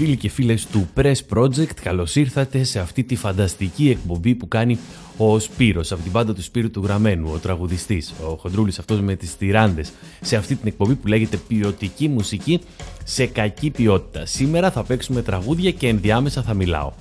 Φίλοι και φίλες του Press Project, καλώς ήρθατε σε αυτή τη φανταστική εκπομπή που κάνει ο Σπύρος, από την πάντα του Σπύρου του Γραμμένου, ο τραγουδιστής, ο χοντρούλης αυτός με τις τυράντες, σε αυτή την εκπομπή που λέγεται ποιοτική μουσική σε κακή ποιότητα. Σήμερα θα παίξουμε τραγούδια και ενδιάμεσα θα μιλάω.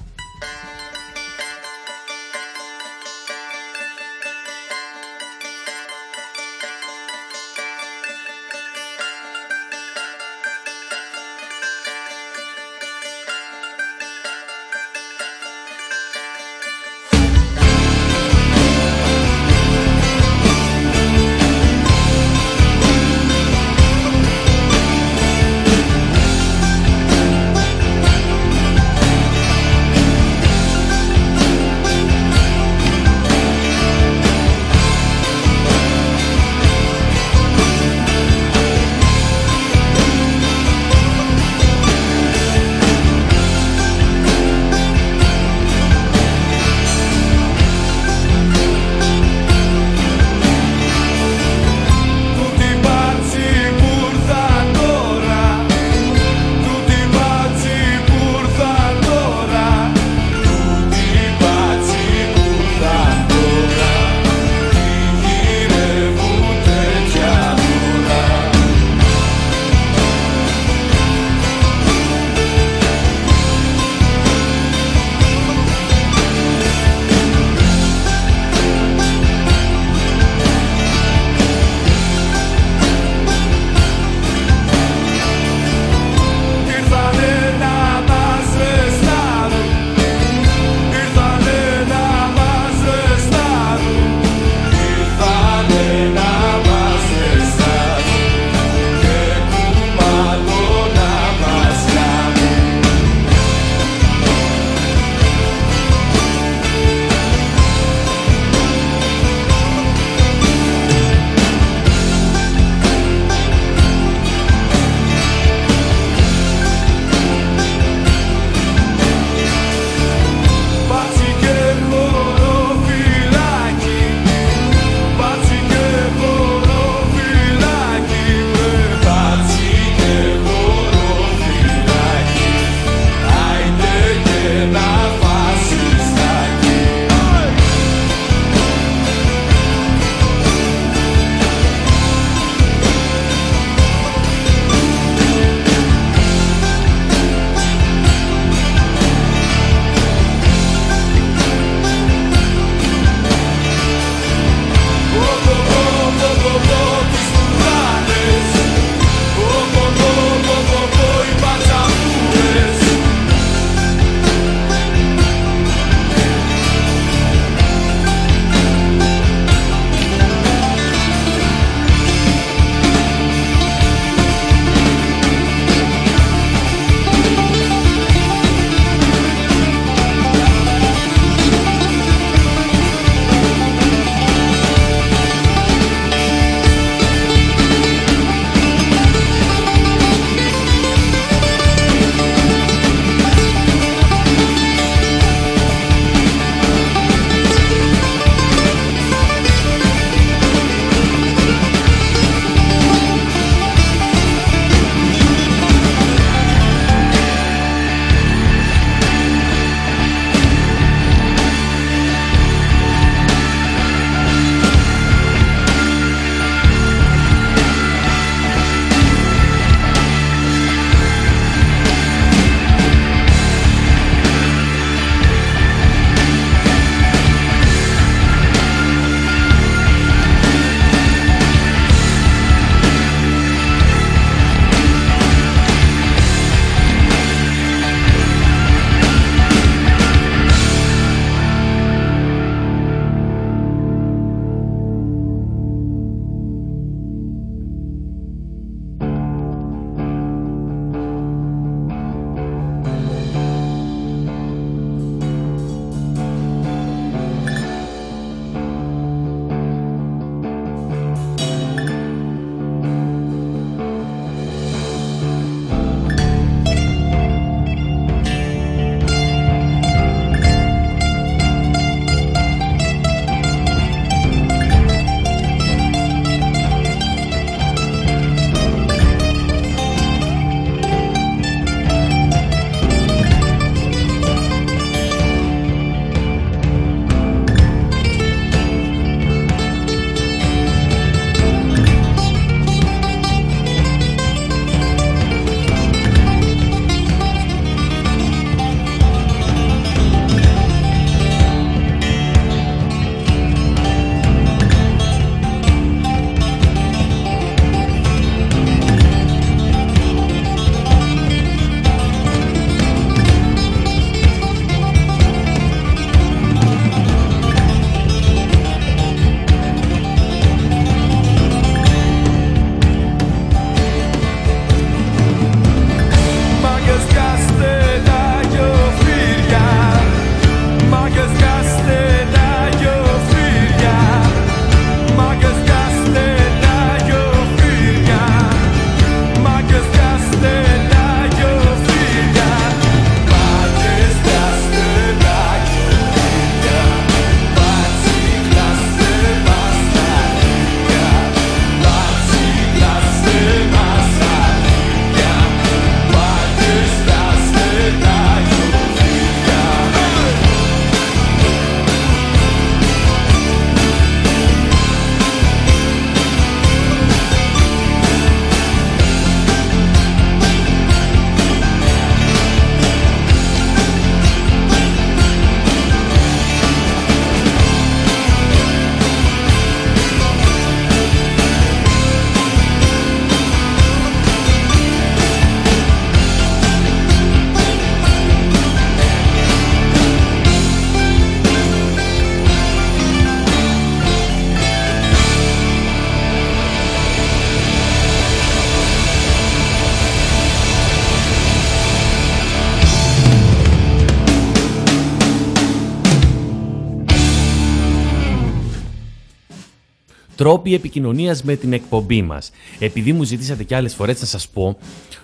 Τρόποι επικοινωνίας με την εκπομπή μας. Επειδή μου ζητήσατε και άλλες φορές να σας πω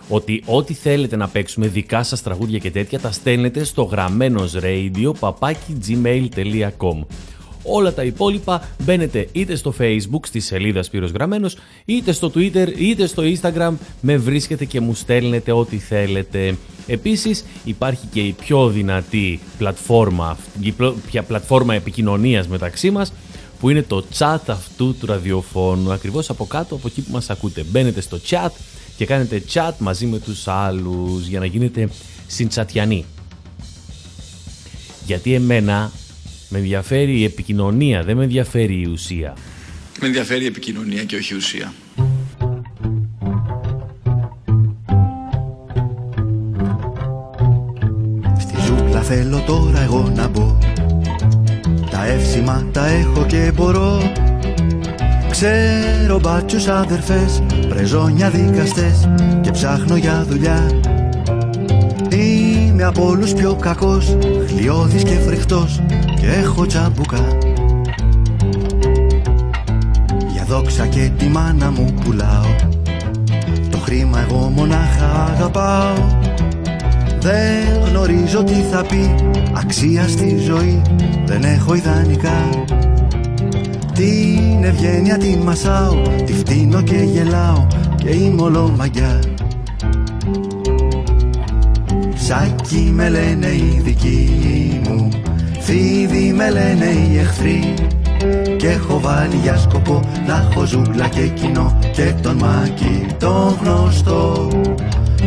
ότι ό,τι θέλετε να παίξουμε δικά σας τραγούδια και τέτοια τα στέλνετε στο γραμμένος radio Όλα τα υπόλοιπα μπαίνετε είτε στο facebook στη σελίδα Σπύρος Γραμμένος, είτε στο twitter, είτε στο instagram, με βρίσκετε και μου στέλνετε ό,τι θέλετε. Επίσης υπάρχει και η πιο δυνατή πλατφόρμα, η πια πλατφόρμα επικοινωνίας μεταξύ μας, που είναι το chat αυτού του ραδιοφώνου, ακριβώς από κάτω από εκεί που μας ακούτε. Μπαίνετε στο chat και κάνετε chat μαζί με τους άλλους για να γίνετε συντσατιανοί. Γιατί εμένα με ενδιαφέρει η επικοινωνία, δεν με ενδιαφέρει η ουσία. Με ενδιαφέρει η επικοινωνία και όχι η ουσία. Στη ζούγκλα θέλω τώρα εγώ να μπω Τα εύσημα τα έχω και μπορώ. Ξέρω μπάτσους αδερφές, πρεζόνια δικαστές Και ψάχνω για δουλειά. Είμαι από όλους πιο κακός, χλιώδης και φρικτός Και έχω τσαμπουκά. Για δόξα και τη μάνα μου πουλάω. Το χρήμα εγώ μονάχα αγαπάω Δεν γνωρίζω τι θα πει. Αξία στη ζωή Δεν έχω ιδανικά. Την ευγένεια τη μασάω, τη φτύνω και γελάω Και είμαι ολομαγιά Σάκι με λένε οι δικοί μου Φίδι με λένε οι εχθροί. Και έχω βάλει για σκοπό Να έχω ζούγκλα και κοινό Και τον μάκι τον γνωστό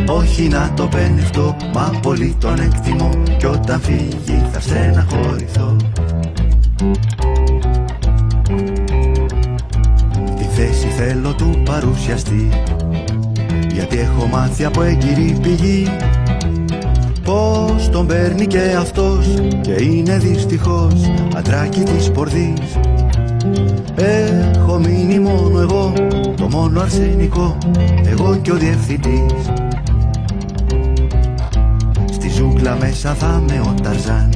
όχι να το πενευτώ, μα πολύ τον εκτιμώ. Κι όταν φύγει θα στεναχωρηθώ. Τη θέση θέλω του παρουσιαστή. Γιατί έχω μάθει από έγκυρη πηγή Πώς τον παίρνει και αυτός. Και είναι δυστυχώς αντράκι της πορδής. Έχω μείνει μόνο εγώ, το μόνο αρσενικό, εγώ και ο διευθυντής ζούγκλα μέσα θα με ο Ταρζάν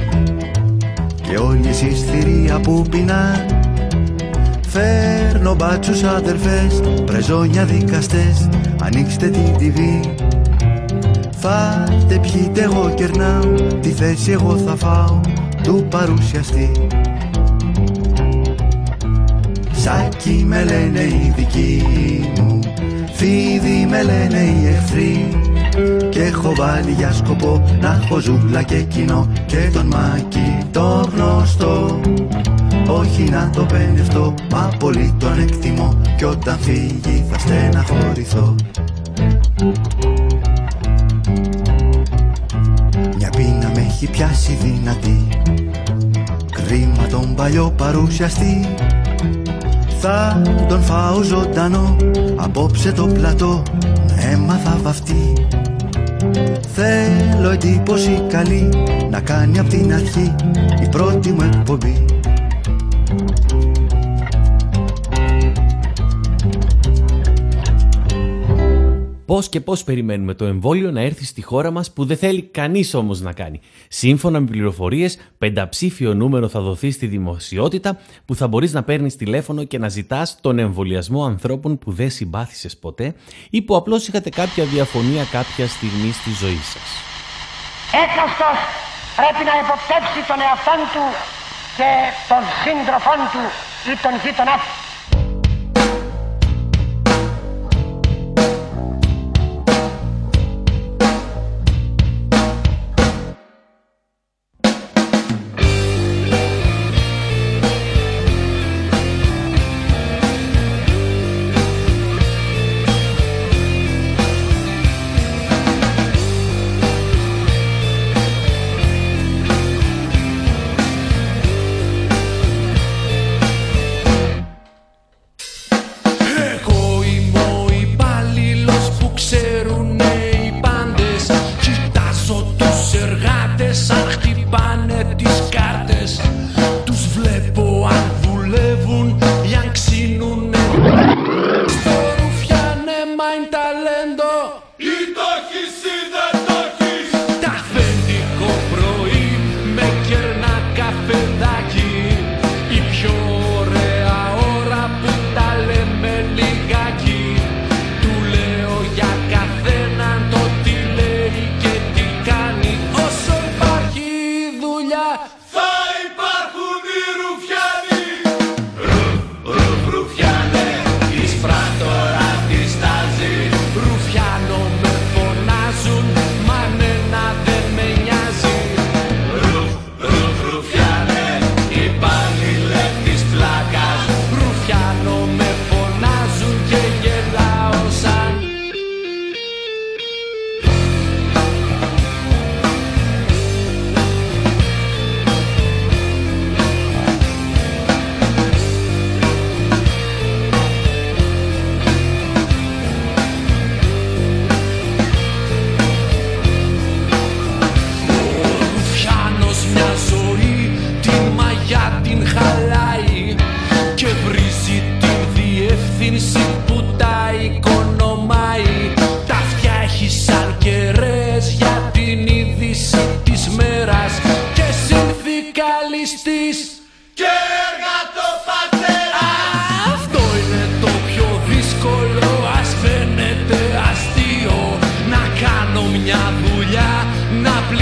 και όλη η θηρία που πεινά. Φέρνω μπάτσους αδερφές, πρεζόνια δικαστές, ανοίξτε την TV. Φάτε πιείτε εγώ κερνάω Τη θέση εγώ θα φάω Του παρουσιαστή. Σάκι με λένε οι δικοί μου Φίδι με λένε οι εχθροί Και έχω βάλει για σκοπό Να έχω ζούλα και κοινό Και τον μάκι το γνωστό. Όχι να το πενευτώ, μα πολύ τον εκτιμώ. Κι όταν φύγει θα στεναχωρηθώ. Έχει πιάσει δυνατή. Κρίμα τον παλιό παρουσιαστή. Θα τον φάω ζωντανό. Απόψε το πλατό Έμαθα βαφτεί Θέλω εντύπωση καλή Να κάνει απ' την αρχή Η πρώτη μου εκπομπή Πώς και πώς περιμένουμε το εμβόλιο να έρθει στη χώρα μας που δεν θέλει κανείς όμως να κάνει. Σύμφωνα με πληροφορίες, πενταψήφιο νούμερο θα δοθεί στη δημοσιότητα που θα μπορείς να παίρνεις τηλέφωνο και να ζητάς τον εμβολιασμό ανθρώπων που δεν συμπάθησες ποτέ ή που απλώς είχατε κάποια διαφωνία κάποια στιγμή στη ζωή σας. Έκαστος πρέπει να υποπτεύσει τον εαυτό του και τον σύντροφό του ή τον γείτονά του.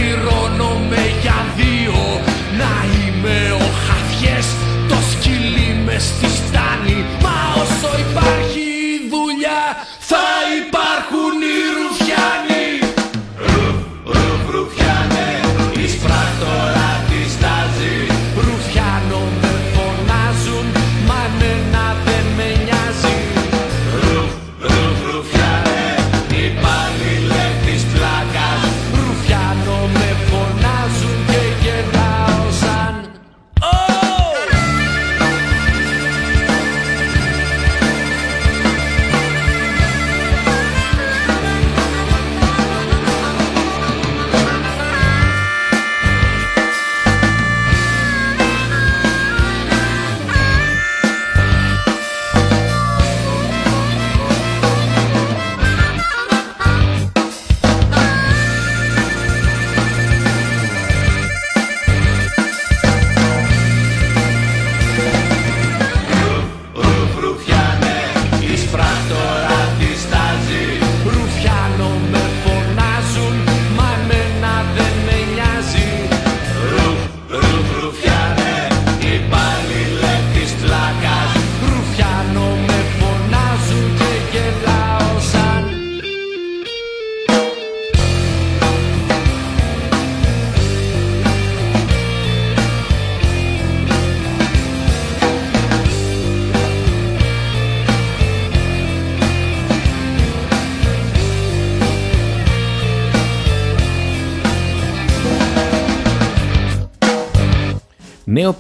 miró, no me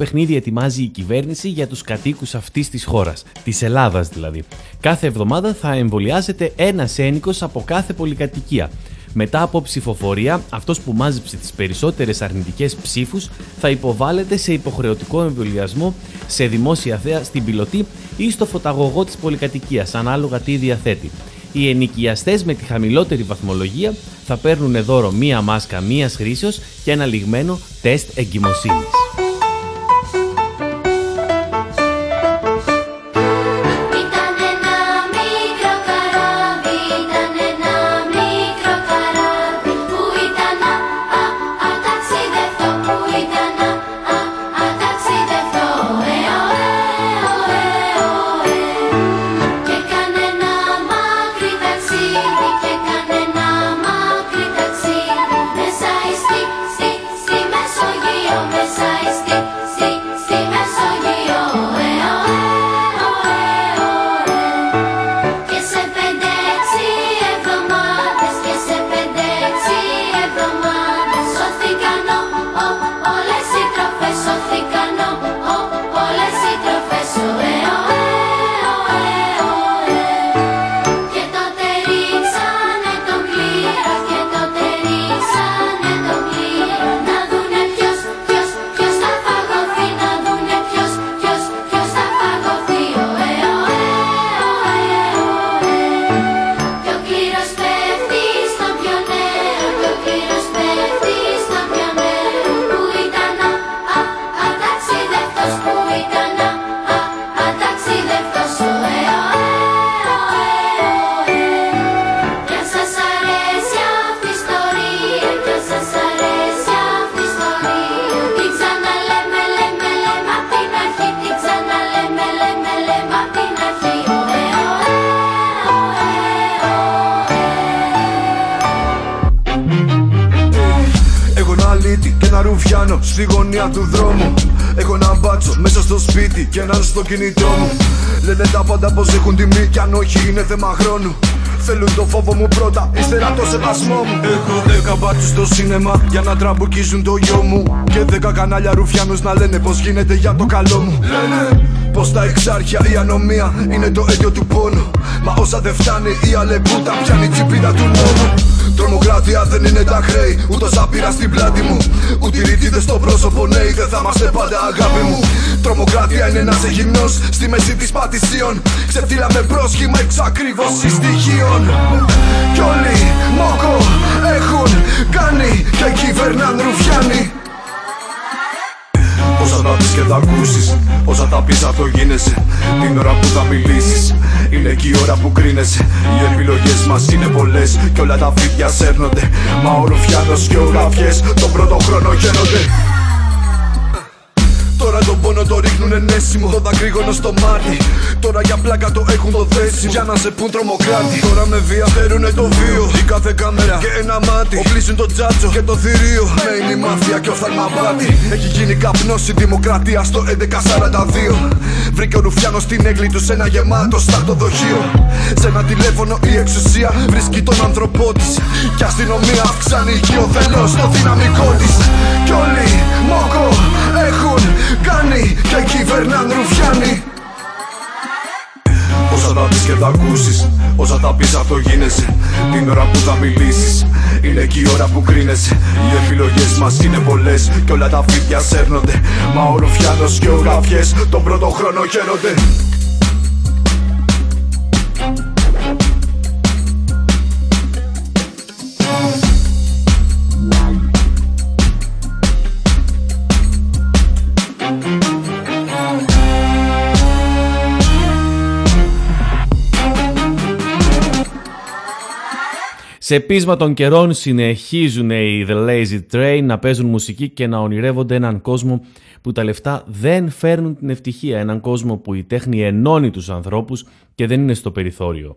παιχνίδι ετοιμάζει η κυβέρνηση για τους κατοίκους αυτής της χώρας, της Ελλάδας δηλαδή. Κάθε εβδομάδα θα εμβολιάζεται ένας ένικος από κάθε πολυκατοικία. Μετά από ψηφοφορία, αυτός που μάζεψε τις περισσότερες αρνητικές ψήφους θα υποβάλλεται σε υποχρεωτικό εμβολιασμό σε δημόσια θέα στην πιλωτή ή στο φωταγωγό της πολυκατοικίας, ανάλογα τι διαθέτει. Οι ενοικιαστές με τη χαμηλότερη βαθμολογία θα παίρνουν δώρο μία μάσκα μίας χρήσεως και ένα λιγμένο τεστ εγκυμοσύνης. στη γωνία του δρόμου. Έχω ένα μπάτσο μέσα στο σπίτι και έναν στο κινητό μου. Λένε τα πάντα πως έχουν τιμή κι αν όχι είναι θέμα χρόνου. Θέλουν το φόβο μου πρώτα, ύστερα το σεβασμό μου. Έχω δέκα μπάτσους στο σίνεμα για να τραμπουκίζουν το γιο μου. Και δέκα κανάλια ρουφιάνους να λένε πως γίνεται για το καλό μου. Λένε πως τα εξάρχεια η ανομία είναι το αίτιο του πόνου Μα όσα δεν φτάνει η αλεπούτα πιάνει τσιπίδα του νόμου Τρομοκράτια δεν είναι τα χρέη, ούτως άπειρα στην πλάτη μου. Ούτε ρητίδες στο πρόσωπο, νέοι δεν θα είμαστε πάντα αγάπη μου. Τρομοκράτια είναι ένας εγυμνό στη μέση της πατησίων. Ξεφτύλα με πρόσχημα εξακρίβωση στοιχείων. Κι όλοι μόκο έχουν κάνει και κυβερνάν ρουφιάνοι. Όσα τα πεις και τα ακούσεις Όσα τα πεις αυτό γίνεσαι. Την ώρα που θα μιλήσεις Είναι και η ώρα που κρίνεσαι. Οι επιλογές μας είναι πολλές Κι όλα τα φίδια σέρνονται. Μα ο Ρουφιάνος και ο Ραφιές Τον πρώτο χρόνο γένονται Τώρα τον πόνο το ρίχνουν ενέσιμο Το δακρύγωνο στο μάτι. Τώρα για πλάκα το έχουν το δέσιμο. Για να σε πούν τρομοκράτη. Τώρα με βία θέλουνε το βίο. Η κάθε κάμερα και ένα μάτι. Οπλίσουν το τζάτσο και το θηρίο. Με είναι η μαφία και ο θαλμαπάτη Έχει γίνει καπνός η δημοκρατία στο 1142 Βρήκε ο Ρουφιάνος στην έγκλη του σε ένα γεμάτο σταρτοδοχείο Σε ένα τηλέφωνο η εξουσία βρίσκει τον άνθρωπό της. Και αστυνομία αυξάνει ο θελό το δυναμικό της. Κι όλοι μόκο. έχουν κάνει και κυβερνάν ρουφιάνοι Όσα τα πεις και τα ακούσεις Όσα τα πεις αυτό γίνεσαι. Την ώρα που θα μιλήσεις Είναι και η ώρα που κρίνεσαι. Οι επιλογές μας είναι πολλές Και όλα τα φίδια σέρνονται. Μα ο Ρουφιάνος και ο Γραφιές Τον πρώτο χρόνο χαίρονται Σε πείσμα των καιρών συνεχίζουν οι The Lazy Train να παίζουν μουσική και να ονειρεύονται έναν κόσμο που τα λεφτά δεν φέρνουν την ευτυχία. Έναν κόσμο που η τέχνη ενώνει τους ανθρώπους και δεν είναι στο περιθώριο.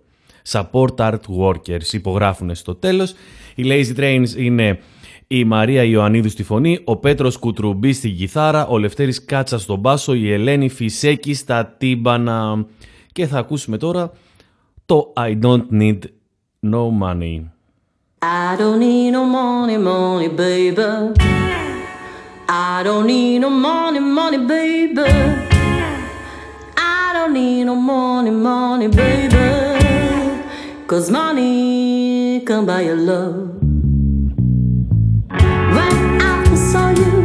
Support Art Workers υπογράφουν στο τέλος. Οι Lazy Trains είναι η Μαρία Ιωαννίδου στη φωνή, ο Πέτρος Κουτρουμπή στην κιθάρα, ο Λευτέρης Κάτσα στον μπάσο, η Ελένη Φυσέκη στα τύμπανα. Και θα ακούσουμε τώρα το I don't need no money. I don't need no money, money, baby. I don't need no money, money, baby. I don't need no money, money, baby. Cause money can buy your love. When I saw you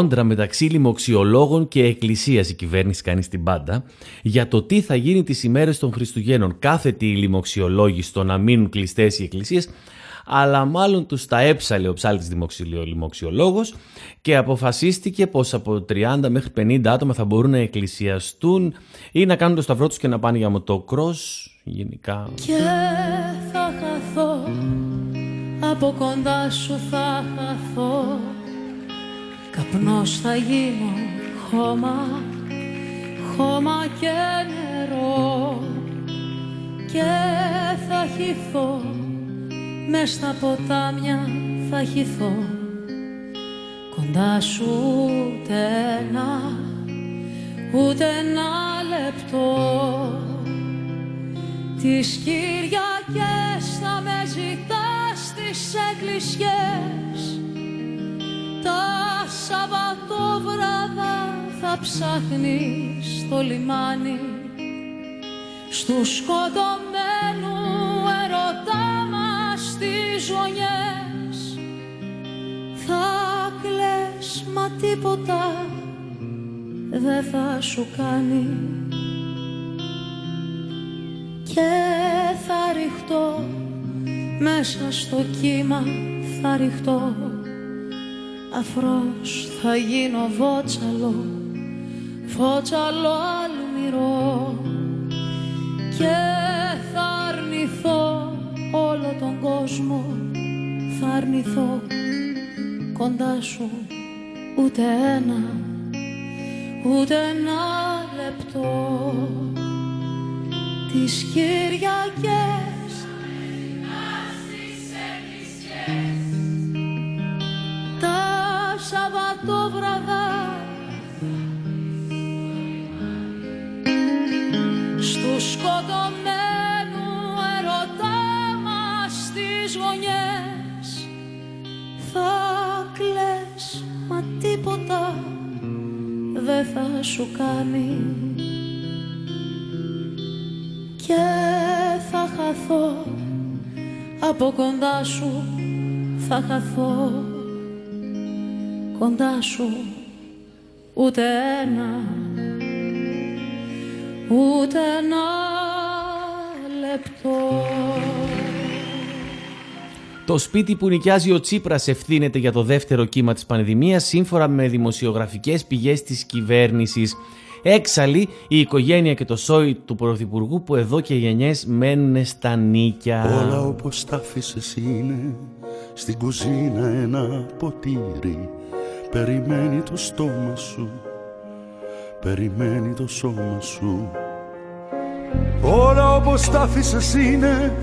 κόντρα μεταξύ λοιμοξιολόγων και εκκλησίας η κυβέρνηση κάνει στην πάντα για το τι θα γίνει τις ημέρες των Χριστουγέννων. Κάθετοι οι λοιμοξιολόγοι στο να μείνουν κλειστές οι εκκλησίες αλλά μάλλον τους τα έψαλε ο ψάλτης λοιμοξιολόγος και αποφασίστηκε πως από 30 μέχρι 50 άτομα θα μπορούν να εκκλησιαστούν ή να κάνουν το σταυρό τους και να πάνε για μοτοκρός γενικά. Και θα χαθώ, από κοντά σου θα χαθώ Καπνός θα γίνω χώμα, χώμα και νερό και θα χυθώ. Μες στα ποτάμια θα χυθώ. Κοντά σου ούτε ένα, ούτε ένα λεπτό. Τις Κυριακές θα με ζητάς στις εκκλησιές τα Σαββατόβραδα θα ψάχνεις στο λιμάνι. Στους σκοτωμένους ερωτά μας τις ζωνιές θα κλαις μα τίποτα δεν θα σου κάνει. Και θα ρηχτώ μέσα στο κύμα θα ρηχτώ αφρός θα γίνω βότσαλο βότσαλο αλμυρό. Και θα αρνηθώ όλο τον κόσμο θα αρνηθώ κοντά σου ούτε ένα ούτε ένα λεπτό. Τις Κυριακές Σαββατόβραδα Στους σκοτωμένους ερωτά μας τις γωνιές. Θα κλαις μα τίποτα δεν θα σου κάνει. Και θα χαθώ από κοντά σου θα χαθώ κοντά σου ούτε ένα ούτε ένα λεπτό Το σπίτι που νοικιάζει ο Τσίπρας ευθύνεται για το δεύτερο κύμα της πανδημίας σύμφωνα με δημοσιογραφικές πηγές της κυβέρνησης. Έξαλλη η οικογένεια και το σόι του Πρωθυπουργού που εδώ και γενιές μένουν στα νίκια. Όλα όπως τα άφησες είναι στην κουζίνα ένα ποτήρι Περιμένει το στόμα σου. Περιμένει το σώμα σου. Όλα όπως τα άφησες είναι.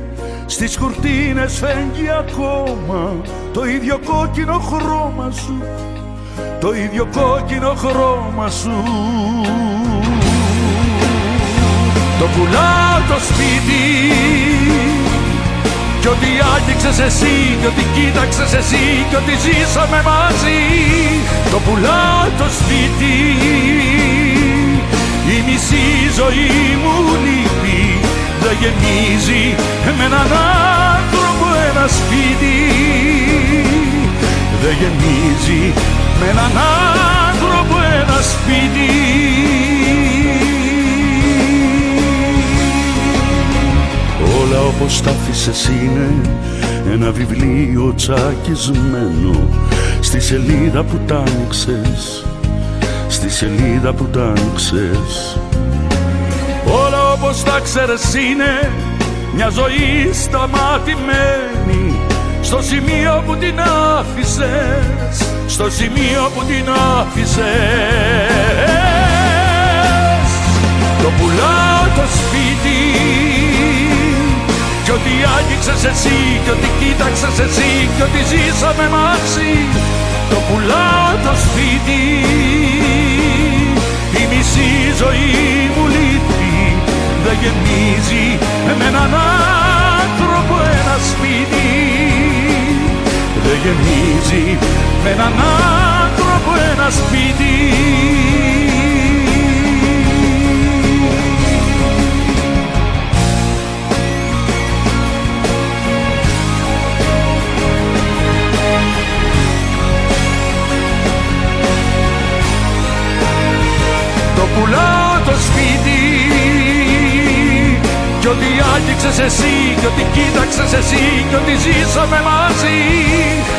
Στις κουρτίνες φέγγει ακόμα. Το ίδιο κόκκινο χρώμα σου. Το ίδιο κόκκινο χρώμα σου. Το πουλάω το σπίτι κι ό,τι άγγιξες εσύ, κι ό,τι κοίταξες εσύ, κι ό,τι ζήσαμε μαζί. Το πουλάω το σπίτι Η μισή ζωή μου λείπει Δεν γεμίζει με έναν άνθρωπο ένα σπίτι. Δεν γεμίζει με έναν άνθρωπο ένα σπίτι όλα όπως τα άφησες είναι ένα βιβλίο τσακισμένο. Στη σελίδα που τ' άνοιξες στη σελίδα που τ' άνοιξες. Όλα όπως τα ξέρες είναι μια ζωή σταματημένη. Στο σημείο που την άφησες στο σημείο που την άφησες. Το πουλάω το σπίτι κι ό,τι άγγιξες εσύ, κι ό,τι κοίταξες εσύ, κι ό,τι ζήσαμε μαζί Το πουλάω το σπίτι. Η μισή ζωή μου λείπει Δεν γεμίζει με έναν άνθρωπο ένα σπίτι. Δεν γεμίζει με έναν άνθρωπο ένα σπίτι πουλάω το σπίτι. Κι ό,τι άγγιξες εσύ, κι ό,τι κοίταξες εσύ Κι ό,τι ζήσαμε μαζί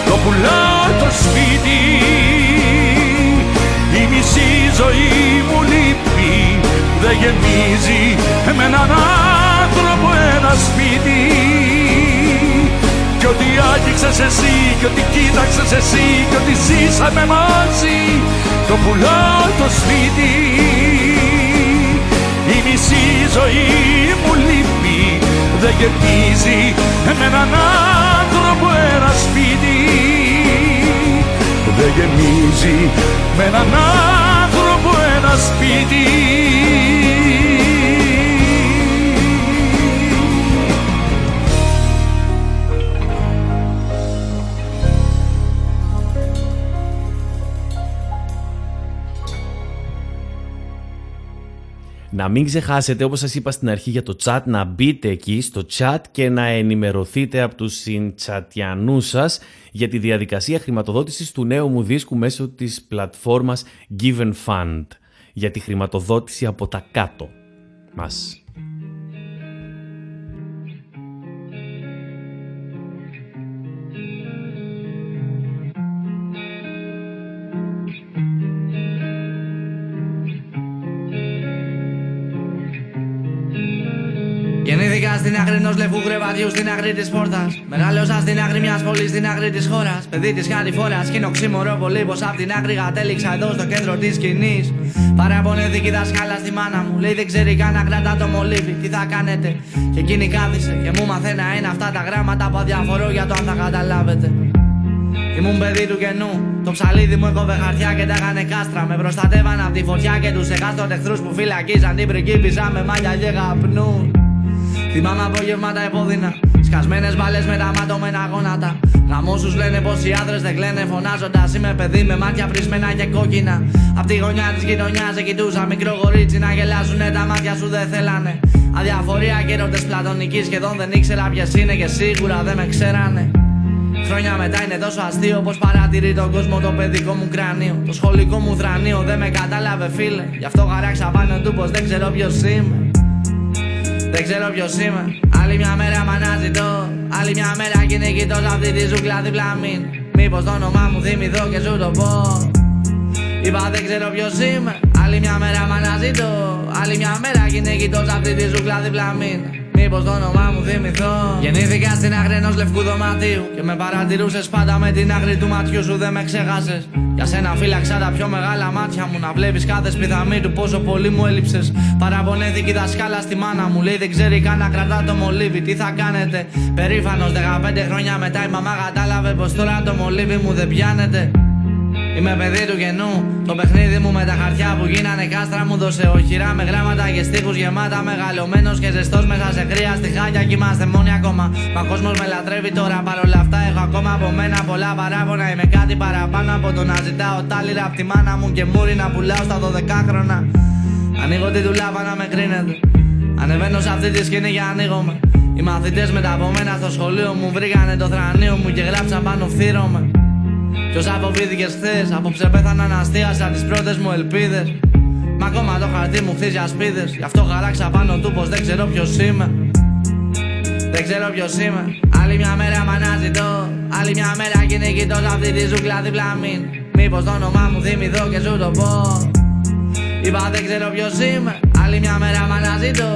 Το πουλάω το σπίτι. Η μισή ζωή μου λείπει Δεν γεμίζει με έναν άνθρωπο ένα σπίτι κι ό,τι άγγιξες εσύ, κι ό,τι κοίταξες εσύ Κι ό,τι ζήσαμε μαζί. Το πουλάω το σπίτι. Η μισή ζωή μου λείπει. Δεν γεμίζει με έναν άνθρωπο ένα σπίτι. Δεν γεμίζει με έναν άνθρωπο ένα σπίτι Να μην ξεχάσετε, όπως σας είπα στην αρχή για το chat, να μπείτε εκεί στο chat και να ενημερωθείτε από τους συντσατιανούς σας για τη διαδικασία χρηματοδότησης του νέου μου δίσκου μέσω της πλατφόρμας Given Fund για τη χρηματοδότηση από τα κάτω μας. Στην άκρη ενό λευκού κρεβατιού στην άκρη της πόρτας. Μεγάλωσας στην άκρη μιας πόλης στην άκρη της χώρας. Παιδί της φορά, σκηνο ξύμορο πολύ. Πω απ' την άκρη κατέληξα εδώ στο κέντρο της σκηνής. Παραπονέθηκε δασκάλα στη μάνα μου. Λέει δεν ξέρει καν να κρατά το μολύβι. Τι θα κάνετε; Και εκείνη κάθισε και μου μαθαίνα ένα αυτά τα γράμματα που αδιαφορώ για το αν θα καταλάβετε. Ήμουν παιδί του κενού. Το ψαλίδι μου έκοβε χαρτιά και τα έκανε κάστρα. Με προστατεύαν από τη φωτιά και τους εκάστοτε εχθρούς που φυλακίζαν την πριγκίπισσα με μάλια και γαπνούν. Θυμάμαι απογεύματα επώδυνα. Σκασμένες μπάλες με τα ματωμένα γόνατα. Γαμόσου λένε πως οι άντρες δεν κλαίνε φωνάζοντας. Είμαι παιδί με μάτια πρισμένα και κόκκινα. Απ' τη γωνιά της γειτονιάς σε κοιτούσα μικρό γορίτσι να γελάσουνε τα μάτια σου δεν θέλανε. Αδιαφορία και έρωτε πλατωνικής σχεδόν δεν ήξερα ποιες είναι και σίγουρα δεν με ξέρανε. Χρόνια μετά είναι τόσο αστείο πως παρατηρεί τον κόσμο το παιδικό μου κρανίο. Το σχολικό μου δρανίο δεν με κατάλαβε φίλε. Γι' αυτό χαράξα πάνω του πως δεν ξέρω ποιος είμαι. Δεν ξέρω ποιος είμαι. Άλλη μια μέρα μ' αναζητώ. Άλλη μια μέρα κυνηγητός αυτή τη ζούγκλα διπλά μην. Μήπως το όνομά μου θυμηθώ και σου το πω. Είπα δεν ξέρω ποιος είμαι. Άλλη μια μέρα μ' αναζητώ. Άλλη μια μέρα κυνηγητός αυτή τη ζούγκλα διπλά μην. Μήπως το όνομά μου θυμηθώ. Γεννήθηκα στην άκρη ενός λευκού δωματίου Και με παρατηρούσες πάντα με την άκρη του ματιού σου Δεν με ξεχάσες. Για σένα φύλαξα τα πιο μεγάλα μάτια μου Να βλέπεις κάθε σπιδαμή του πόσο πολύ μου έλειψες. Παραπονέθηκε η δασκάλα στη μάνα μου Λέει δεν ξέρει καν να κρατά το μολύβι Τι θα κάνετε Περήφανος 15 χρόνια μετά η μαμά κατάλαβε Πως τώρα το μολύβι μου δεν πιάνεται Είμαι παιδί του κενού. Το παιχνίδι μου με τα χαρτιά που γίνανε κάστρα μου δώσε οχυρά με γράμματα και στίχους γεμάτα. Μεγαλωμένος και ζεστός μέσα σε κρύα στη χάλια κι είμαστε μόνοι ακόμα. Μα κόσμος με λατρεύει τώρα παρόλα αυτά. Έχω ακόμα από μένα πολλά παράπονα. Είμαι κάτι παραπάνω από το να ζητάω τάλιρα από τη μάνα μου και μούρι να πουλάω στα 12 χρόνια. Ανοίγω τη δουλάπα να με κρίνετε. Ανεβαίνω σε αυτή τη σκηνή για ανοίγομαι. Οι μαθητές μετά από μένα στο σχολείο μου βρήκανε το θρανίο μου και γράψαν πάνω φθύρωμε. Ποιος αποφύθηκε χθες, απόψε πέθαναν αστείασα τις πρώτες μου ελπίδες. Μα ακόμα το χαρτί μου χτίζει ασπίδες. Γι' αυτό χαράξα πάνω του πως δεν ξέρω ποιος είμαι. Δεν ξέρω ποιος είμαι. Άλλη μια μέρα μ' αναζητώ. Άλλη μια μέρα κυνηγητός αυτή τη ζούγκλα διπλά μην. Μήπως το όνομά μου θυμηθώ και σου το πω. Είπα δεν ξέρω ποιος είμαι. Άλλη μια μέρα μ' αναζητώ.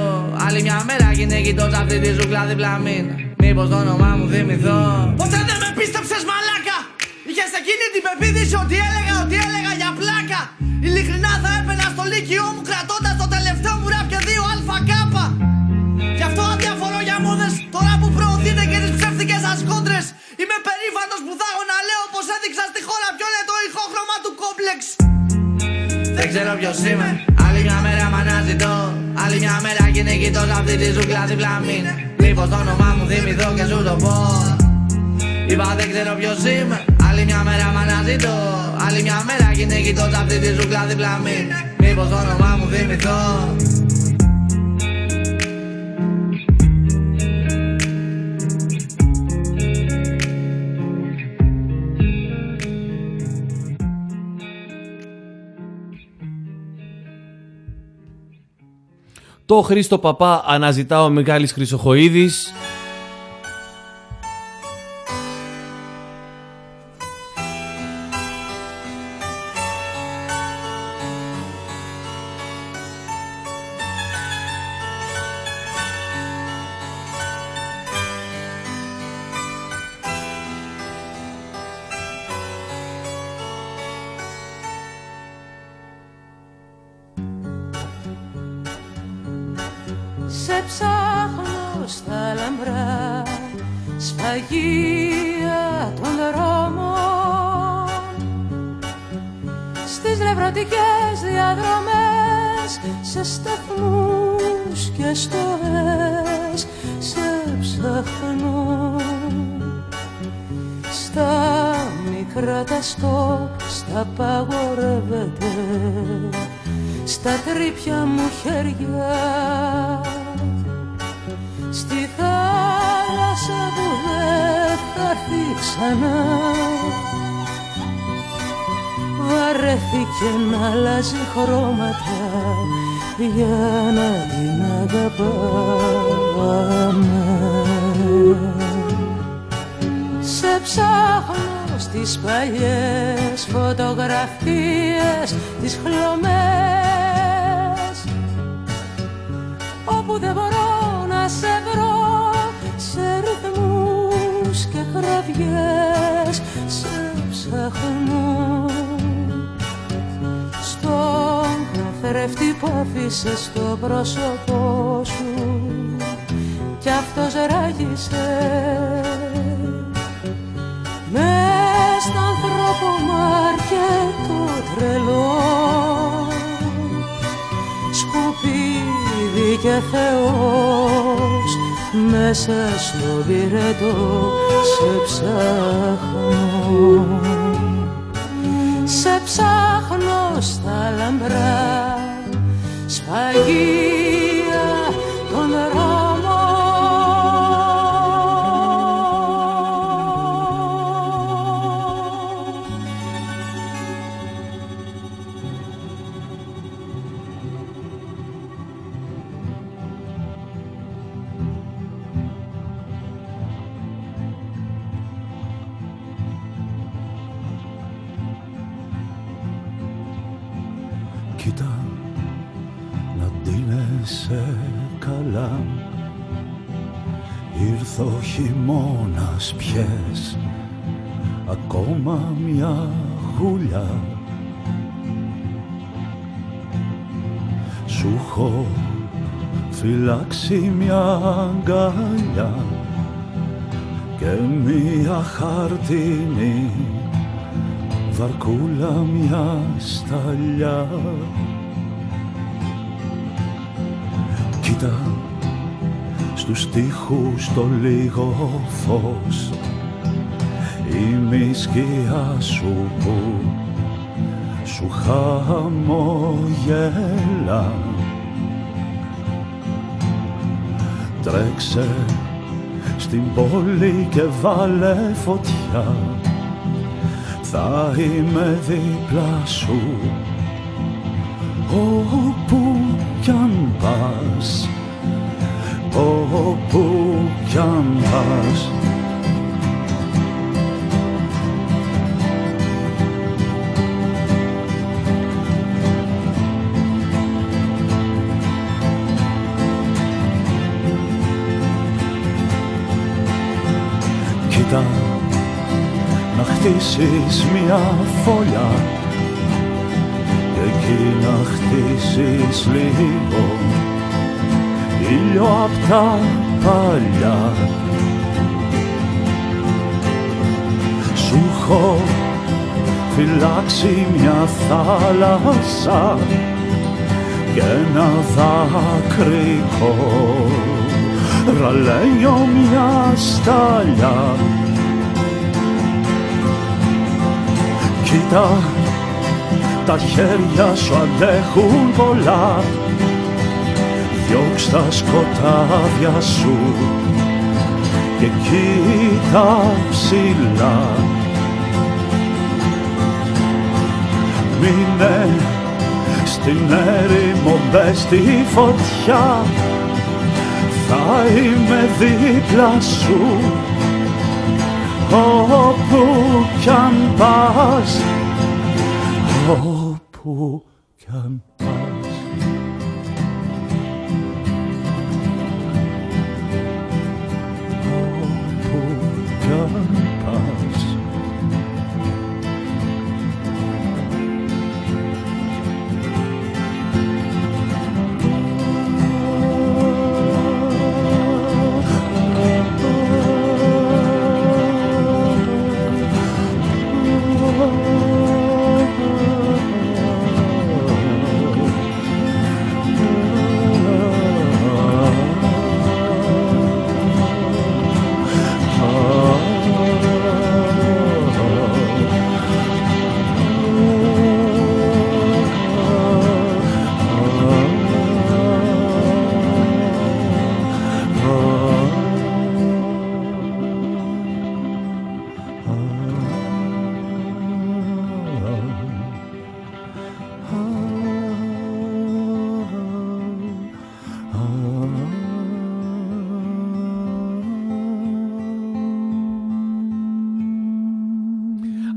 Άλλη μια μέρα κυνηγητός αυτή τη ζούγκλα διπλά μην. Μήπως το όνομά μου θυμηθώ. Ποτέ την πεποίθηση ότι έλεγα ότι έλεγα για πλάκα. Ειλικρινά θα έπαινα στο λύκειό μου κρατώντας το τελευταίο μου ραπ και δύο αλφακάπα. Γι' αυτό αδιαφορώ για μόδες τώρα που προωθείτε και τις ψεύτικες σας κόντρες. Είμαι περήφανος που θα έχω να λέω πως έδειξα στη χώρα ποιο είναι το ηχόχρωμα του κόμπλεξ. Δεν ξέρω ποιος είμαι. Άλλη μια μέρα μ' αναζητώ. Άλλη μια μέρα κυνηγητός αυτή τη ζούγκλα διπλά μην. Μήπως το όνομά μου θυμηθώ και σου το πω. Είπα δεν ξέρω ποιος είμαι. Άλλη μια μέρα μ' αναζητώ. Άλλη μια μέρα κυνηγητό αυτή τη ζούγκλα διπλά μην. Μήπως το όνομά μου θυμηθώ. Το Χρήστο Παπά αναζητά ο Μιχάλης Χρυσοχοίδης. Μικρά τα στόπ, στα παγορεύεται στα τρύπια μου χέρια. Στη θάλασσα που δεν θα έρθει ξανά βαρέθηκε να αλλάζει χρώματα για να την αγαπάμε. Σε ψάχνω στις παλιές φωτογραφίες τις χλωμές. Όπου δεν μπορώ να να σε βρω σε ρυθμούς και κραυγές σε ψάχνω στον καθρέφτη που άφησες στο πρόσωπό σου κι αυτός ράγισε μες στα ανθρώπο το τρελό. Σκουπίδι και Θεός μέσα στο πυρετό σε ψάχνω. Σε ψάχνω στα λαμπρά σφαγεία ο χειμώνας πιες ακόμα μια χουλιά Σου έχω φυλάξει μια αγκαλιά και μια χαρτινή βαρκούλα μια σταλιά. Κοίτα στους τοίχους το λίγο φως. Η μη σκιά σου που σου χαμογέλα. Τρέξε στην πόλη και βάλε φωτιά. Θα είμαι δίπλα σου όπου κι αν πας όπου κι αν πας. Κοίτα να χτίσεις μια φωλιά και εκεί να χτίσεις λίγο ήλιο απ' τα παλιά. Σου έχω φυλάξει μια θάλασσα και ένα δάκρυκο ραλένιο μια στάλια Κοίτα τα χέρια σου αντέχουν πολλά διώξ' τα σκοτάδια σου και κοίτα ψηλά. Μείνε στην έρημο μπες στη φωτιά. Θα είμαι δίπλα σου. Όπου κι αν πας όπου κι αν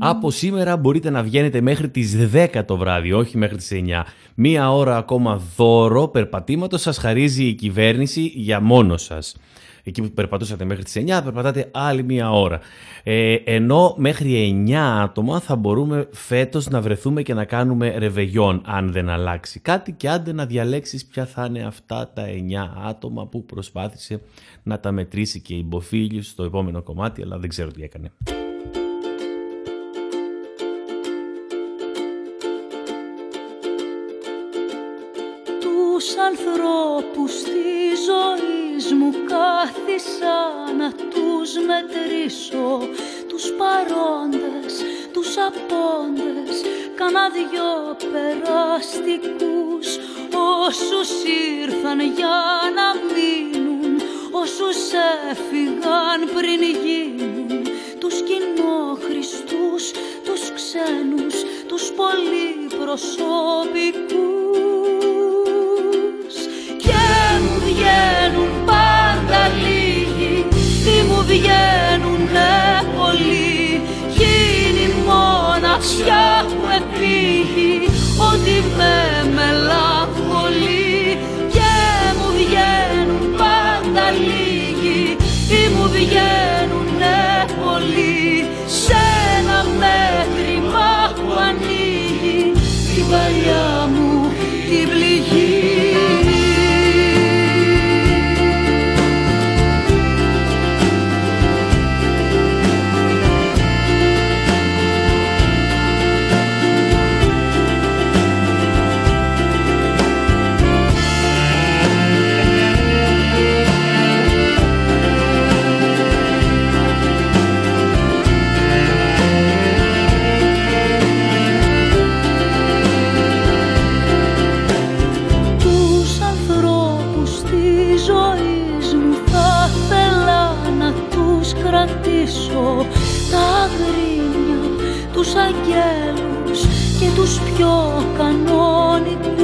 Από σήμερα μπορείτε να βγαίνετε μέχρι τις 10 το βράδυ, όχι μέχρι τις 9. Μία ώρα ακόμα δώρο περπατήματος σας χαρίζει η κυβέρνηση για μόνος σας. Εκεί που περπατούσατε μέχρι τις 9, περπατάτε άλλη μία ώρα. Ε, ενώ μέχρι 9 άτομα θα μπορούμε φέτος να βρεθούμε και να κάνουμε ρεβεγιόν, αν δεν αλλάξει κάτι και άντε να διαλέξεις ποια θα είναι αυτά τα 9 άτομα που προσπάθησε να τα μετρήσει και η Μποφίλη στο επόμενο κομμάτι, αλλά δεν ξέρω τι έκανε. Μου κάθισα να τους μετρήσω. Τους παρόντες, τους απόντες, κάνα δυο περαστικούς. Όσους ήρθαν για να μείνουν, όσους έφυγαν πριν γίνουν. Τους κοινόχρηστούς, τους ξένους, τους πολυπροσωπικούς. Και μου τι αγγέλους και τους πιο κανονικούς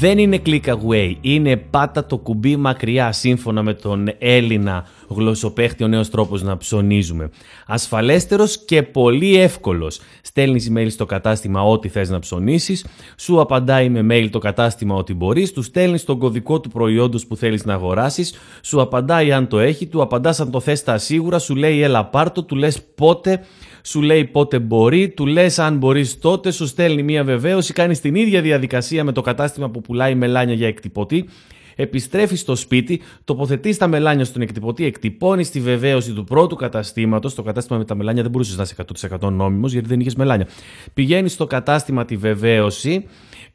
Δεν είναι click away, είναι πάτα το κουμπί μακριά σύμφωνα με τον Έλληνα γλωσσοπαίχτη ο νέος τρόπος να ψωνίζουμε. Ασφαλέστερος και πολύ εύκολος. Στέλνεις email στο κατάστημα ό,τι θες να ψωνίσεις, σου απαντάει με mail το κατάστημα ότι μπορείς, του στέλνεις τον κωδικό του προϊόντος που θέλεις να αγοράσεις, σου απαντάει αν το έχει, του απαντάς αν το θες τα σίγουρα, σου λέει έλα πάρτο, του λες πότε, σου λέει πότε μπορεί, του λες αν μπορείς τότε, σου στέλνει μία βεβαίωση, κάνεις την ίδια διαδικασία με το κατάστημα που πουλάει μελάνια για εκτυπωτή, επιστρέφεις στο σπίτι, τοποθετείς τα μελάνια στον εκτυπωτή, εκτυπώνεις τη βεβαίωση του πρώτου καταστήματος. Το κατάστημα με τα μελάνια δεν μπορούσες να είσαι 100% νόμιμος γιατί δεν είχες μελάνια. Πηγαίνεις στο κατάστημα τη βεβαίωση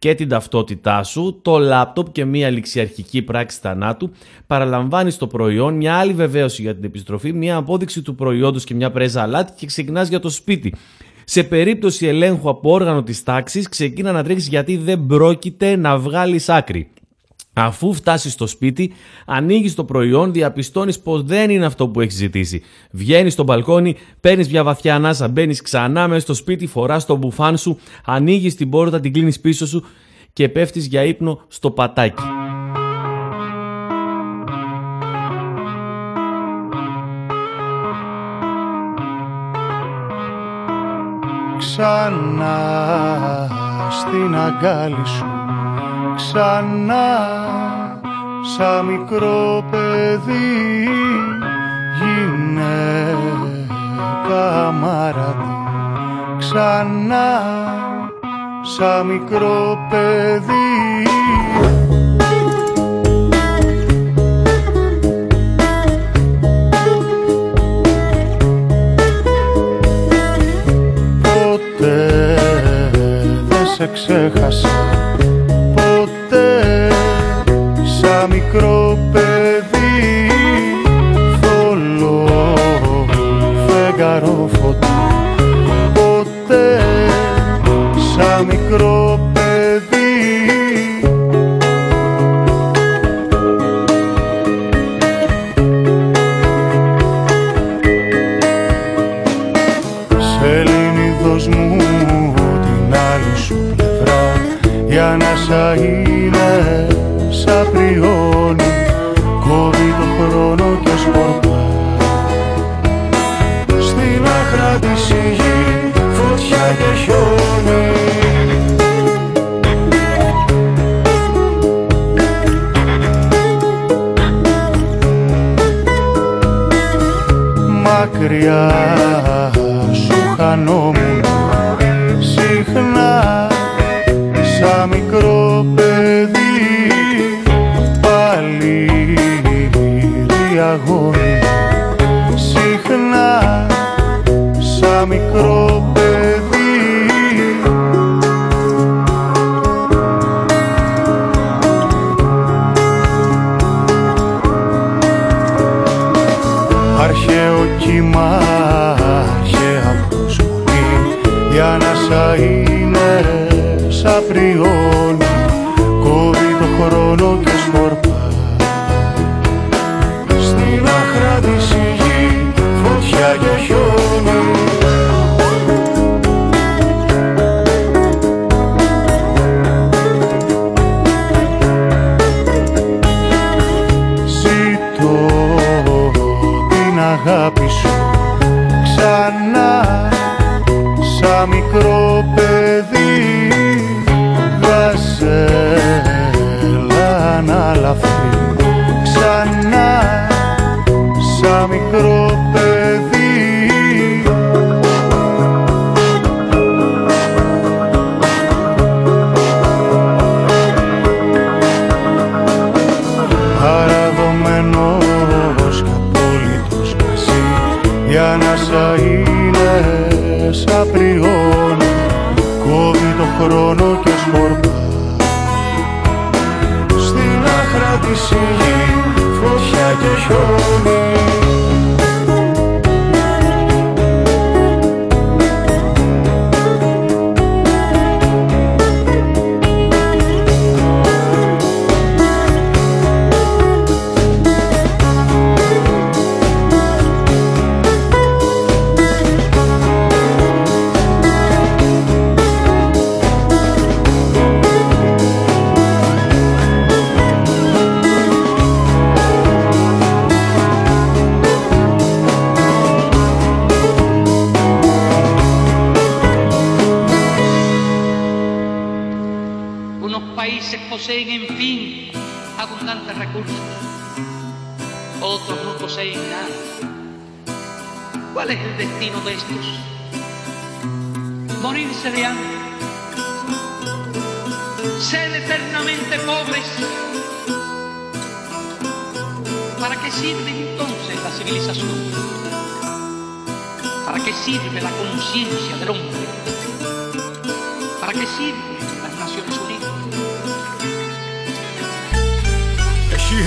και την ταυτότητά σου, το λάπτοπ και μία ληξιαρχική πράξη θανάτου, παραλαμβάνει το προϊόν, μια άλλη βεβαίωση για την επιστροφή, μια απόδειξη του προϊόντος και μια πρέζα αλάτι και ξεκινάς για το σπίτι. Σε περίπτωση ελέγχου από όργανο της τάξης, ξεκίνα να τρέξεις γιατί δεν πρόκειται να βγάλεις άκρη. Αφού φτάσεις στο σπίτι, ανοίγεις το προϊόν, διαπιστώνεις πως δεν είναι αυτό που έχεις ζητήσει. Βγαίνεις στο μπαλκόνι, παίρνεις μια βαθιά ανάσα, μπαίνεις ξανά μέσα στο σπίτι, φοράς το μπουφάν σου, ανοίγεις την πόρτα, την κλείνεις πίσω σου και πέφτεις για ύπνο στο πατάκι. Ξανά στην αγκάλη σου ξανά σαν μικρό παιδί γυναίκα μαράτη ξανά σαν μικρό παιδί. Ποτέ δεν σε ξέχασα μικρό παιδί γαζέλα να λαφρύ. Ξανά σαν μικρό παιδί sirve entonces la civilización? ¿Para qué sirve la conciencia del hombre? ¿Para qué sirve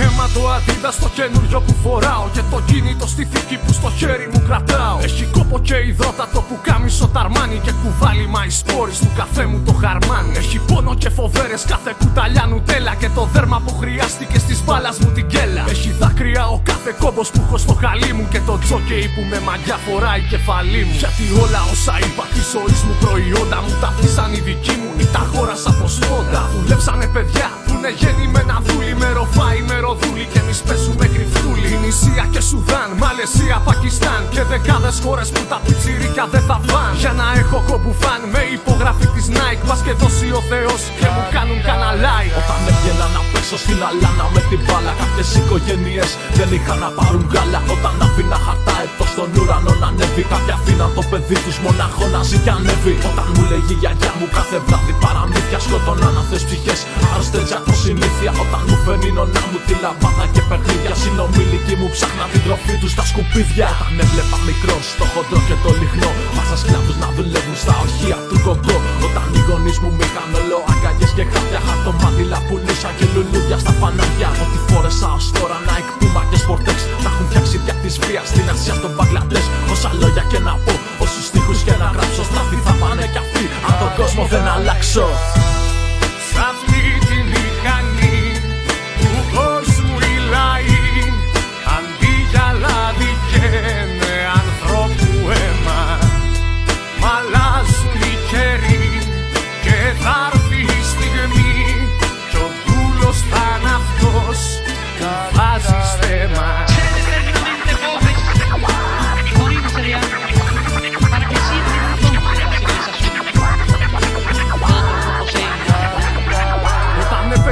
αίμα το αντίδα στο καινούριο που φοράω. Και το κινητό στη θήκη που στο χέρι μου κρατάω. Έχει κόπο και υδρότατο που κάμισο ταρμάνι. Και κουβάλι μαϊσπόρι του καφέ μου το χαρμάνι. Έχει πόνο και φοβέρες κάθε κουταλιά νουτέλα Και το δέρμα που χρειάστηκε στις μπάλας μου την κέλα. Έχει δάκρυα ο κάθε κόμπος που έχω στο χαλί μου. Και το τζόκεϊ που με μαγιά φοράει κεφαλή μου. Γιατί όλα όσα είπα τη ζωή μου προϊόντα μου Τα αφήσαν οι δικοί μου. Ή τα αγόρασα από σπόντα Δουλέψανε παιδιά που είναι γεννημένα δούλοι Με ροφάι, με ροδούλοι και εμείς παίζουμε κρυφτούλοι. Ινησία και Σουδάν, Μαλαισία, Πακιστάν Και δεκάδες χώρες που τα πιτσιρίκια δεν θα φαν Για να έχω κομπουφάν με υπογραφή της Nike Πας και δώσει ο Θεός και μου κάνουν κανένα like. Όταν έβγαινα να παίξω στην αλάνα με την μπάλα Κάποιες οικογένειες δεν είχαν να πάρουν γάλα. Όταν άφηνα χαρτά έτω στον ουρανό να ανέβει Κάποια αφήναν το παιδί τους μονάχο να ζει και ανέβει. Όταν μου λέγει η γιαγιά μου κάθε βράδυ παραμύθια Σκοτώναν αυτές ψυχές άρρωστες από συνήθεια Όταν μου 'φερνε η νονά μου τη λαμπάδα και παιχνίδια Συνομήλικοί μου ψάχναν την τροφή τους στα σκουπίδια. Όταν έβλεπα μικρό στο χοντρό και το Λιγνό Μαύρους σκλάβους να δουλεύουν στα ορυχεία του Κονγκό Όταν οι γονείς μου 'βγαιναν όλο αγκαλιές και χάπια Χαρτομάντιλα πουλούσα και λουλούδια στα φανάρια. Ό,τι φόρεσα ως τώρα Nike, Puma και σπορτέξ Τα έχουν φτιάξει δια της βίας στην Ασία στον Μπαγκλαντές. Όσα λόγια και να πω, όσους στίχους και να γράψω Στράφι θα πάνε κι αυτοί, αν τον κόσμο δεν αλλάξω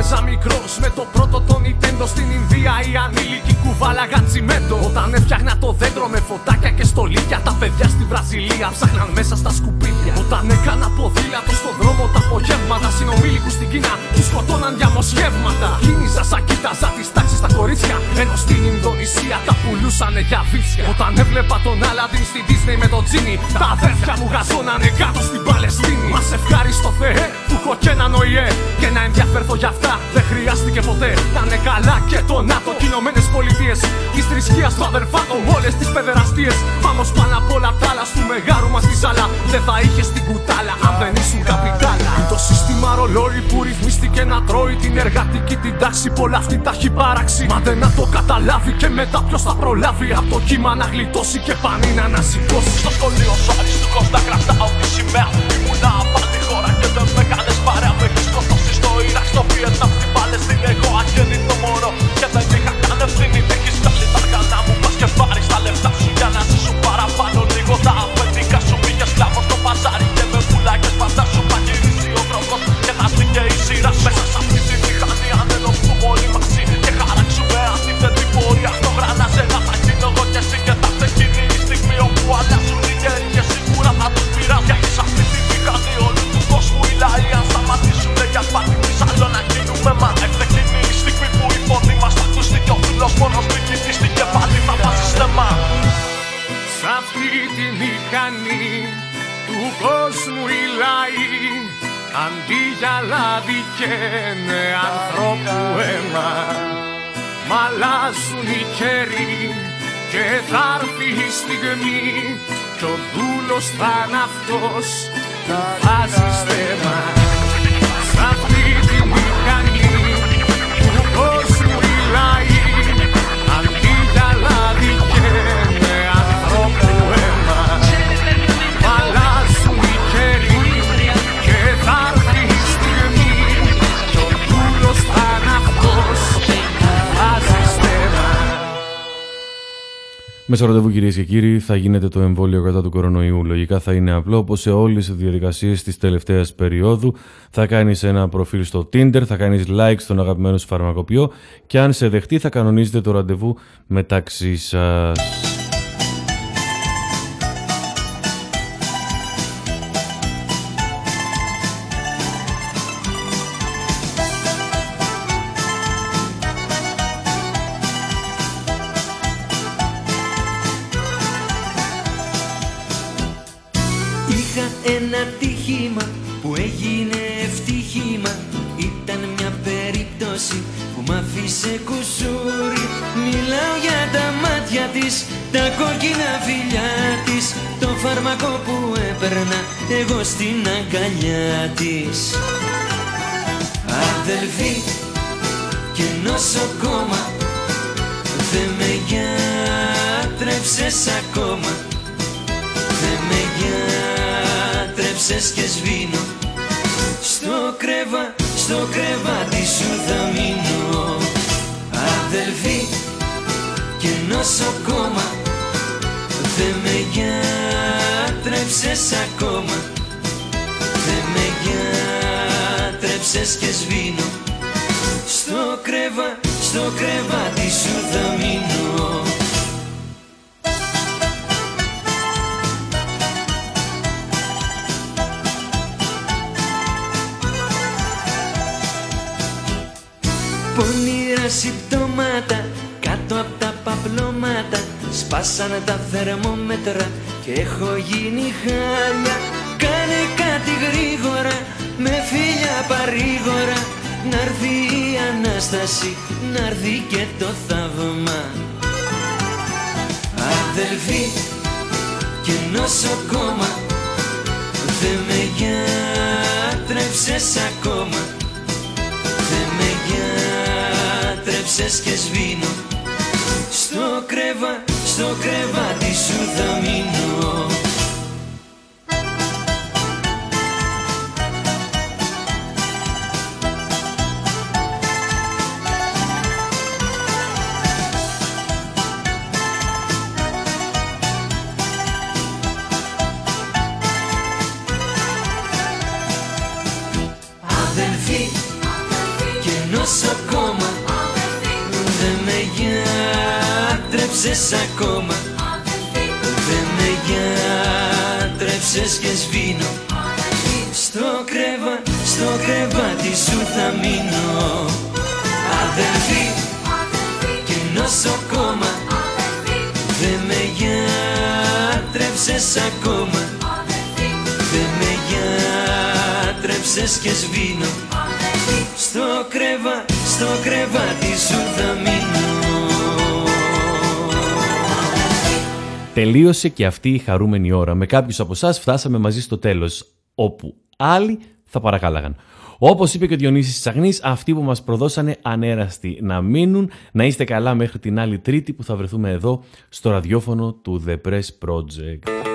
έπαιζα μικρός με το πρώτο το Nintendo στην Ινδία οι ανήλικοι κουβάλαγαν τσιμέντο. Όταν έφτιαχνα το δέντρο με φωτάκια και στολίδια, τα παιδιά στη Βραζιλία ψάχναν μέσα στα σκουπίδια. Όταν έκανα ποδήλατο στο δρόμο τα απογεύματα, συνομήλικους στην Κίνα τους σκοτώναν διαμοσχεύματα. Κίνηζα σαν κοίταζα τις τάξεις στα κορίτσια, ενώ στην Ινδονησία τα πουλούσανε για βίτσια. Όταν έβλεπα τον Άλαντιν στη Disney με τον Τζίνι, τα αδέρφια μου γαζώνανε κάτω στην Παλαιστίνη. Μας ευχάριστο Θεέ που έχω και έναν ΟΗΕ και να ενδιαφέρθω για αυτά δεν χρειάστηκε ποτέ. Να είναι καλά και το ΝΑΤΟ και Ηνωμένες Πολιτείες Της θρησκείας του αδερφάτων όλες τις παιδεραστίες. Πάμε πάνω απ' όλα τα άλλα, του μεγάρου μας τη ζάλα. Δεν θα είχε την κουτάλα αν δεν ήσουν καπιτάλα. Είναι το σύστημα ρολόι που ρυθμίστηκε να τρώει την εργατική την τάξη. Πολλά αυτή τα έχει παράξει. Μα δεν να το καταλάβει και μετά ποιος θα προλάβει. Από το κύμα να γλιτώσει και πανί να ανασηκώσει. Στο σχολείο σου αριστούχος να κρατάω τη σημαία Ήμουνα απ' και η σειρά σου Μέσα σ' αυτή τη μηχανή αν ενωθούμε όλοι μαζί Και χαράξουμε αντίθετη πορεία στο γρανάζελα Θα γίνω εγώ και εσύ και θα έρθει εκείνη η στιγμή όπου αλλάζουν οι καιροί Και σίγουρα θα τους πειράζει Γιατί σ' αυτή τη μηχανή όλου του κόσμου οι λαοί Αν σταματήσουν για σπάτι της άλλο να γίνουμε μα Έρθε εκείνη η στιγμή που η φωνή μας θα ακουστεί Και ο φίλος μόνος μην κοιτήσει και πάλι θα βάζει στεμά Σ' αυτή τη μηχανή του κόσμου οι λαοί Αντί για λάδι καίνε ανθρώπου αίμα Μ' αλλάζουν οι καιροί και θα έρθει η στιγμή Κι ο δούλος θα είναι αυτός που βάζει στέμα Με στο ραντεβού κυρίες και κύριοι θα γίνεται το εμβόλιο κατά του κορονοϊού. Λογικά θα είναι απλό όπως σε όλες τις διαδικασίες της τελευταίας περίοδου. Θα κάνεις ένα προφίλ στο Tinder, θα κάνεις like στον αγαπημένο σου φαρμακοποιό και αν σε δεχτεί θα κανονίζετε το ραντεβού μεταξύ σας. Κόκκινα φιλιά της Το φάρμακο που έπαιρνα Εγώ στην αγκαλιά της. Αδελφή και νοσοκόμα Δεν με γιατρέψες ακόμα. Δεν με γιατρέψες και σβήνω. Στο κρεβά, στο κρεβάτι σου θα μείνω. Αδελφή και νοσοκόμα Δεν με γιατρέψες ακόμα. Δεν με γιατρέψες και σβήνω. Στο κρεβά, στο κρεβάτι σου θα μείνω. Πονηρά συμπτώματα κάτω από τα παπλώματα Σπάσανε τα θερμόμετρα και έχω γίνει χάλια. Κάνε κάτι γρήγορα με φίλια παρήγορα. Να'ρθει η Ανάσταση, να'ρθει και το θαύμα. Αδελφή και νοσοκόμα Δεν με γιατρέψες ακόμα. Δεν με γιατρέψες και σβήνω Στο κρεβά, στο κρεβάτι σου θα μείνω κρεβάτι σου θα μείνω. Αδελφή και νοσοκόμα. Δεν με γιατρέψες ακόμα. Δεν με γιατρέψες και σβήνω. Στο κρεβά, στο κρεβάτι σου θα μείνω. Τελείωσε και αυτή η χαρούμενη ώρα. Με κάποιους από εσάς φτάσαμε μαζί στο τέλος, όπου άλλοι θα παρακάλαγαν. Όπως είπε και ο Διονύσης Τσαγνής, αυτοί που μας προδώσανε ανέραστοι να μείνουν, να είστε καλά μέχρι την άλλη τρίτη που θα βρεθούμε εδώ στο ραδιόφωνο του The Press Project.